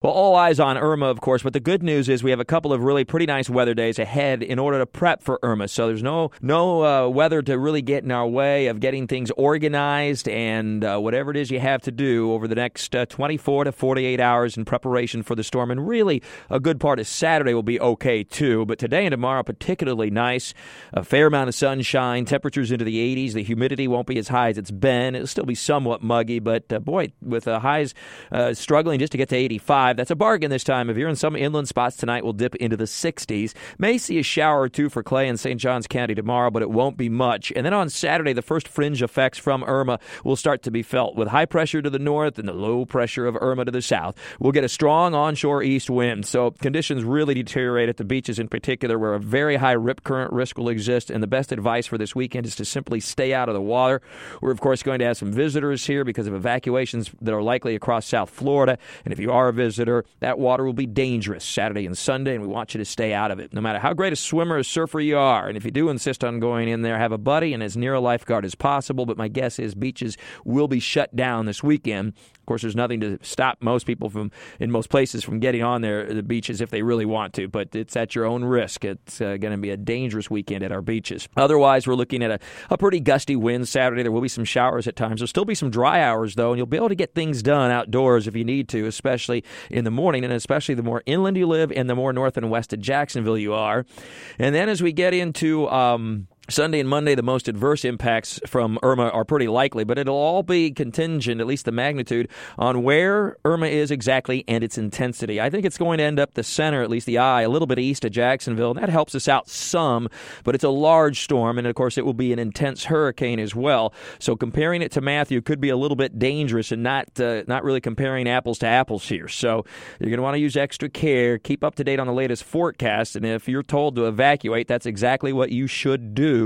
Well, all eyes on Irma, of course, but the good news is we have a couple of really pretty nice weather days ahead in order to prep for Irma. So there's no no uh, weather to really get in our way of getting things organized and uh, whatever it is you have to do over the next uh, 24 to 48 hours in preparation for the storm. And really, a good part of Saturday will be okay too. But today and tomorrow, particularly nice. A fair amount of sunshine, temperatures into the 80s. The humidity won't be as high as it's been. It'll still be somewhat muggy, but uh, boy, with the highs uh, struggling just to get to 85. That's a bargain this time of year, and some inland spots tonight we'll dip into the 60s. May see a shower or two for Clay and St. Johns County tomorrow, but it won't be much. And then on Saturday, the first fringe effects from Irma will start to be felt with high pressure to the north and the low pressure of Irma to the south. We'll get a strong onshore east wind, so conditions really deteriorate at the beaches in particular, where a very high rip current risk will exist. And the best advice for this weekend is to simply stay out of the water. We're, of course, going to have some visitors here because of evacuations that are likely across South Florida. And if you are a visitor, visitor, that water will be dangerous Saturday and Sunday, and we want you to stay out of it. No matter how great a swimmer or surfer you are, and if you do insist on going in there, have a buddy and as near a lifeguard as possible. But my guess is beaches will be shut down this weekend. Of course, there's nothing to stop most people from, in most places, from getting on there the beaches if they really want to. But it's at your own risk. It's uh, going to be a dangerous weekend at our beaches. Otherwise, we're looking at a, a pretty gusty wind Saturday. There will be some showers at times. There'll still be some dry hours though, and you'll be able to get things done outdoors if you need to, especially in the morning, and especially the more inland you live and the more north and west of Jacksonville you are. And then as we get into um, Sunday and Monday, the most adverse impacts from Irma are pretty likely, but it'll all be contingent, at least the magnitude, on where Irma is exactly and its intensity. I think it's going to end up the center, at least the eye, a little bit east of Jacksonville, and that helps us out some, but it's a large storm, and of course, it will be an intense hurricane as well. So comparing it to Matthew could be a little bit dangerous and not, uh, not really comparing apples to apples here. So you're going to want to use extra care, keep up to date on the latest forecast, and if you're told to evacuate, that's exactly what you should do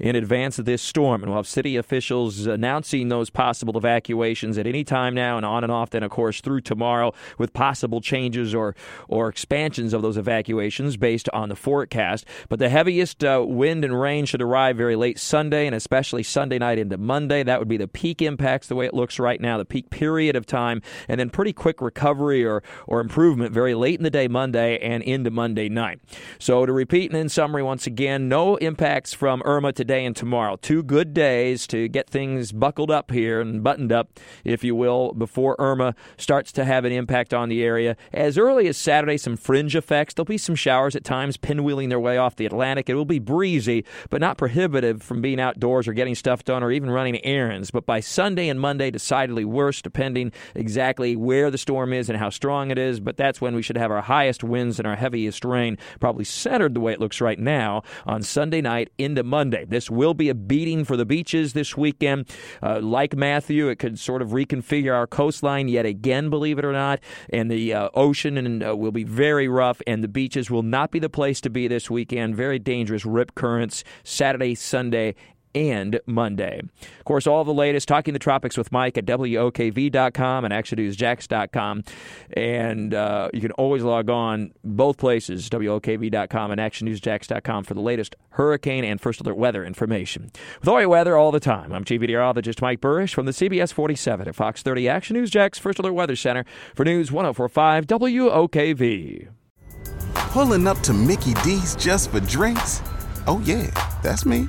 in advance of this storm. And we'll have city officials announcing those possible evacuations at any time now and on and off, then, of course, through tomorrow with possible changes or, or expansions of those evacuations based on the forecast. But the heaviest uh, wind and rain should arrive very late Sunday and especially Sunday night into Monday. That would be the peak impacts the way it looks right now, the peak period of time, and then pretty quick recovery or, or improvement very late in the day Monday and into Monday night. So to repeat and in summary once again, no impacts from from Irma today and tomorrow. Two good days to get things buckled up here and buttoned up, if you will, before Irma starts to have an impact on the area. As early as Saturday, some fringe effects. There'll be some showers at times, pinwheeling their way off the Atlantic. It will be breezy, but not prohibitive from being outdoors or getting stuff done or even running errands. But by Sunday and Monday, decidedly worse, depending exactly where the storm is and how strong it is. But that's when we should have our highest winds and our heaviest rain, probably centered the way it looks right now on Sunday night into Monday. This will be a beating for the beaches this weekend. Uh, like Matthew, it could sort of reconfigure our coastline yet again, believe it or not. And the uh, ocean and, uh, will be very rough, and the beaches will not be the place to be this weekend. Very dangerous rip currents Saturday, Sunday, and Monday. Of course, all the latest Talking the Tropics with Mike at WOKV.com and ActionNewsJax.com. And uh, you can always log on both places, WOKV.com and ActionNewsJax.com for the latest hurricane and first alert weather information. With all your weather all the time, I'm Chief Meteorologist Mike Buresh from the CBS 47 at Fox 30 Action News Jax First Alert Weather Center for News 1045 WOKV. Pulling up to Mickey D's just for drinks? Oh, yeah, that's me.